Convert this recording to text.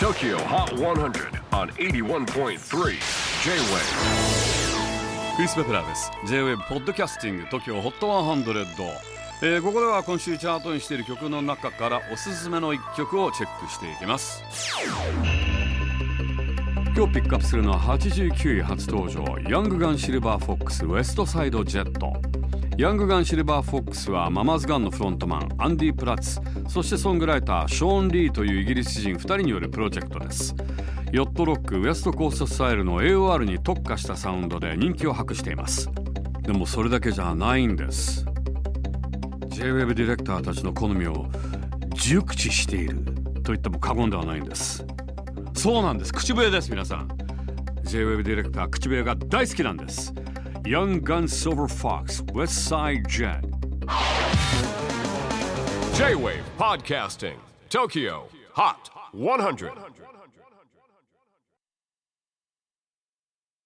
TOKYO HOT 100 on 81.3 J-WAVE クリス・ペプラーです。J-WAVE ポッドキャスティング TOKYO HOT 100、えーここでは今週チャートインしている曲の中からおすすめの一曲をチェックしていきます。今日ピックアップするのは89位初登場 Young Gun Silver Fox West Side Jet Young Gun Silver Fox は Mamas Gun のフロントマンアンディ・プラッツそしてソングライターショーン・リーというイギリス人2人によるプロジェクトです。ヨットロックウエストコーストスタイルの AOR に特化したサウンドで人気を博しています。でもそれだけじゃないんです。J-WAVE ディレクターたちの好みを熟知していると言っても過言ではないんです。そうなんです。口笛です皆さん。J-WAVE ディレクター口笛が大好きなんです。Young Gun Silver Fox West Side Jet. J-WAVE PODCASTING TOKYO HOT 100